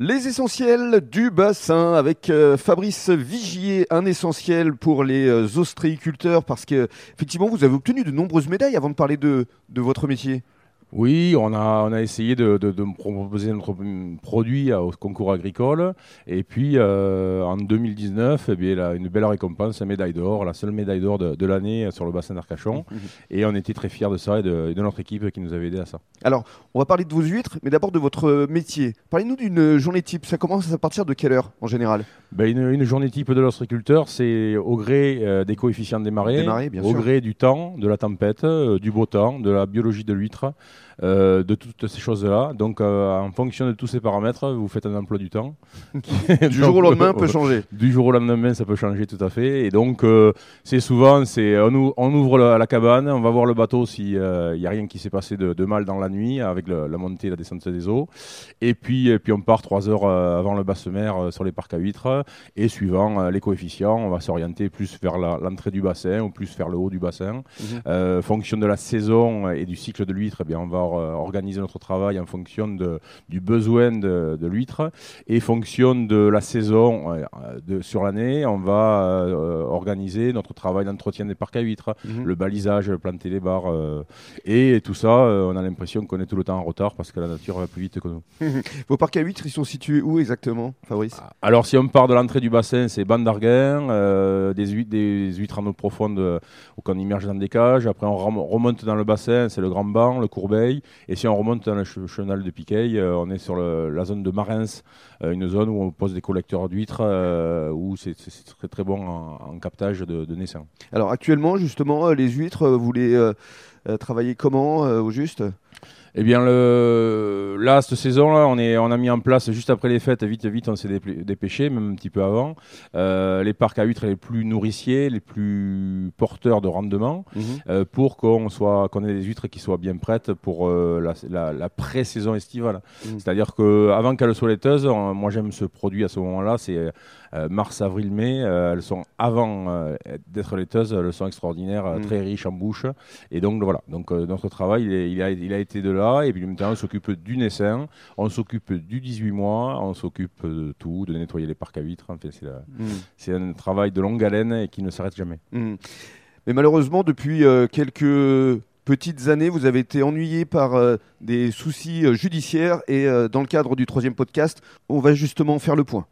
Les essentiels du bassin avec euh, Fabrice Vigier, un essentiel pour les euh, ostréiculteurs parce que effectivement vous avez obtenu de nombreuses médailles avant de parler de, de votre métier. Oui, on a, on a essayé de, de, de proposer notre produit au concours agricole. Et puis, euh, en 2019, eh bien, là, une belle récompense, une médaille d'or, la seule médaille d'or de, de l'année sur le bassin d'Arcachon. Mmh. Et on était très fiers de ça et de, notre équipe qui nous avait aidé à ça. Alors, on va parler de vos huîtres, mais d'abord de votre métier. Parlez-nous d'une journée type. Ça commence à partir de quelle heure en général? Ben, une, une, journée type de l'ostréiculteur, c'est au gré euh, des coefficients des marées, des marées bien au sûr. gré du temps, de la tempête, euh, du beau temps, de la biologie de l'huître. Euh, de toutes ces choses-là. Donc, euh, en fonction de tous ces paramètres, vous faites un emploi du temps. du jour au lendemain, peut changer. Du jour au lendemain, ça peut changer tout à fait. Et donc, euh, c'est souvent, c'est on, on, ouvre la, la, cabane, on va voir le bateau s'il n'y a rien qui s'est passé de, de, mal dans la nuit avec le, la montée et la descente des eaux. Et puis, et puis on part trois heures avant le basse mer sur les parcs à huîtres. Et suivant les coefficients, on va s'orienter plus vers l'entrée du bassin ou plus vers le haut du bassin. Mm -hmm. fonction de la saison et du cycle de l'huître, eh bien, on va euh, organiser notre travail en fonction de, du besoin de, de l'huître et fonction de la saison euh, de, sur l'année, on va euh, organiser notre travail d'entretien des parcs à huîtres, -hmm. le balisage, planter les barres et tout ça, on a l'impression qu'on est tout le temps en retard parce que la nature va plus vite que nous. Vos parcs à huîtres, ils sont situés où exactement, Fabrice? Alors si on part de l'entrée du bassin, c'est Bandarguin, euh, des, huîtres, des huîtres en eau profonde euh, qu'on immerge dans des cages. Après, on remonte dans le bassin, c'est le Grand Banc, le Et si on remonte dans le chenal de Piquet, euh, on est sur la zone de Marins, euh, une zone où on pose des collecteurs d'huîtres, euh, où c'est très très bon en, captage de, de naissance. Alors actuellement, justement, les huîtres, vous les travaillez comment au juste? Eh bien, le... là, cette saison-là, on, est... on a mis en place juste après les fêtes, vite, vite, on s'est dépêché, même un petit peu avant, euh, les parcs à huîtres les plus nourriciers, les plus porteurs de rendement, mm -hmm. euh, pour qu'on soit, qu'on ait des huîtres qui soient bien prêtes pour euh, la, la, la pré-saison estivale. Mm -hmm. C'est-à-dire qu'avant qu'elles soient laiteuses, moi j'aime ce produit à ce moment-là, c'est mars, avril, mai. elles sont avant d'être laiteuses, elles sont extraordinaires, mm -hmm. très riches en bouche. Et donc voilà, donc notre travail, il, est, il, a, il a été de là et puis maintenant on s'occupe du naissin, on s'occupe du 18 mois, on s'occupe de tout, de nettoyer les parcs à huîtres. Enfin, c'est mmh. un travail de longue haleine et qui ne s'arrête jamais. Mmh. Mais malheureusement, depuis euh, quelques petites années, vous avez été ennuyé par euh, des soucis euh, judiciaires et dans le cadre du troisième podcast, on va justement faire le point.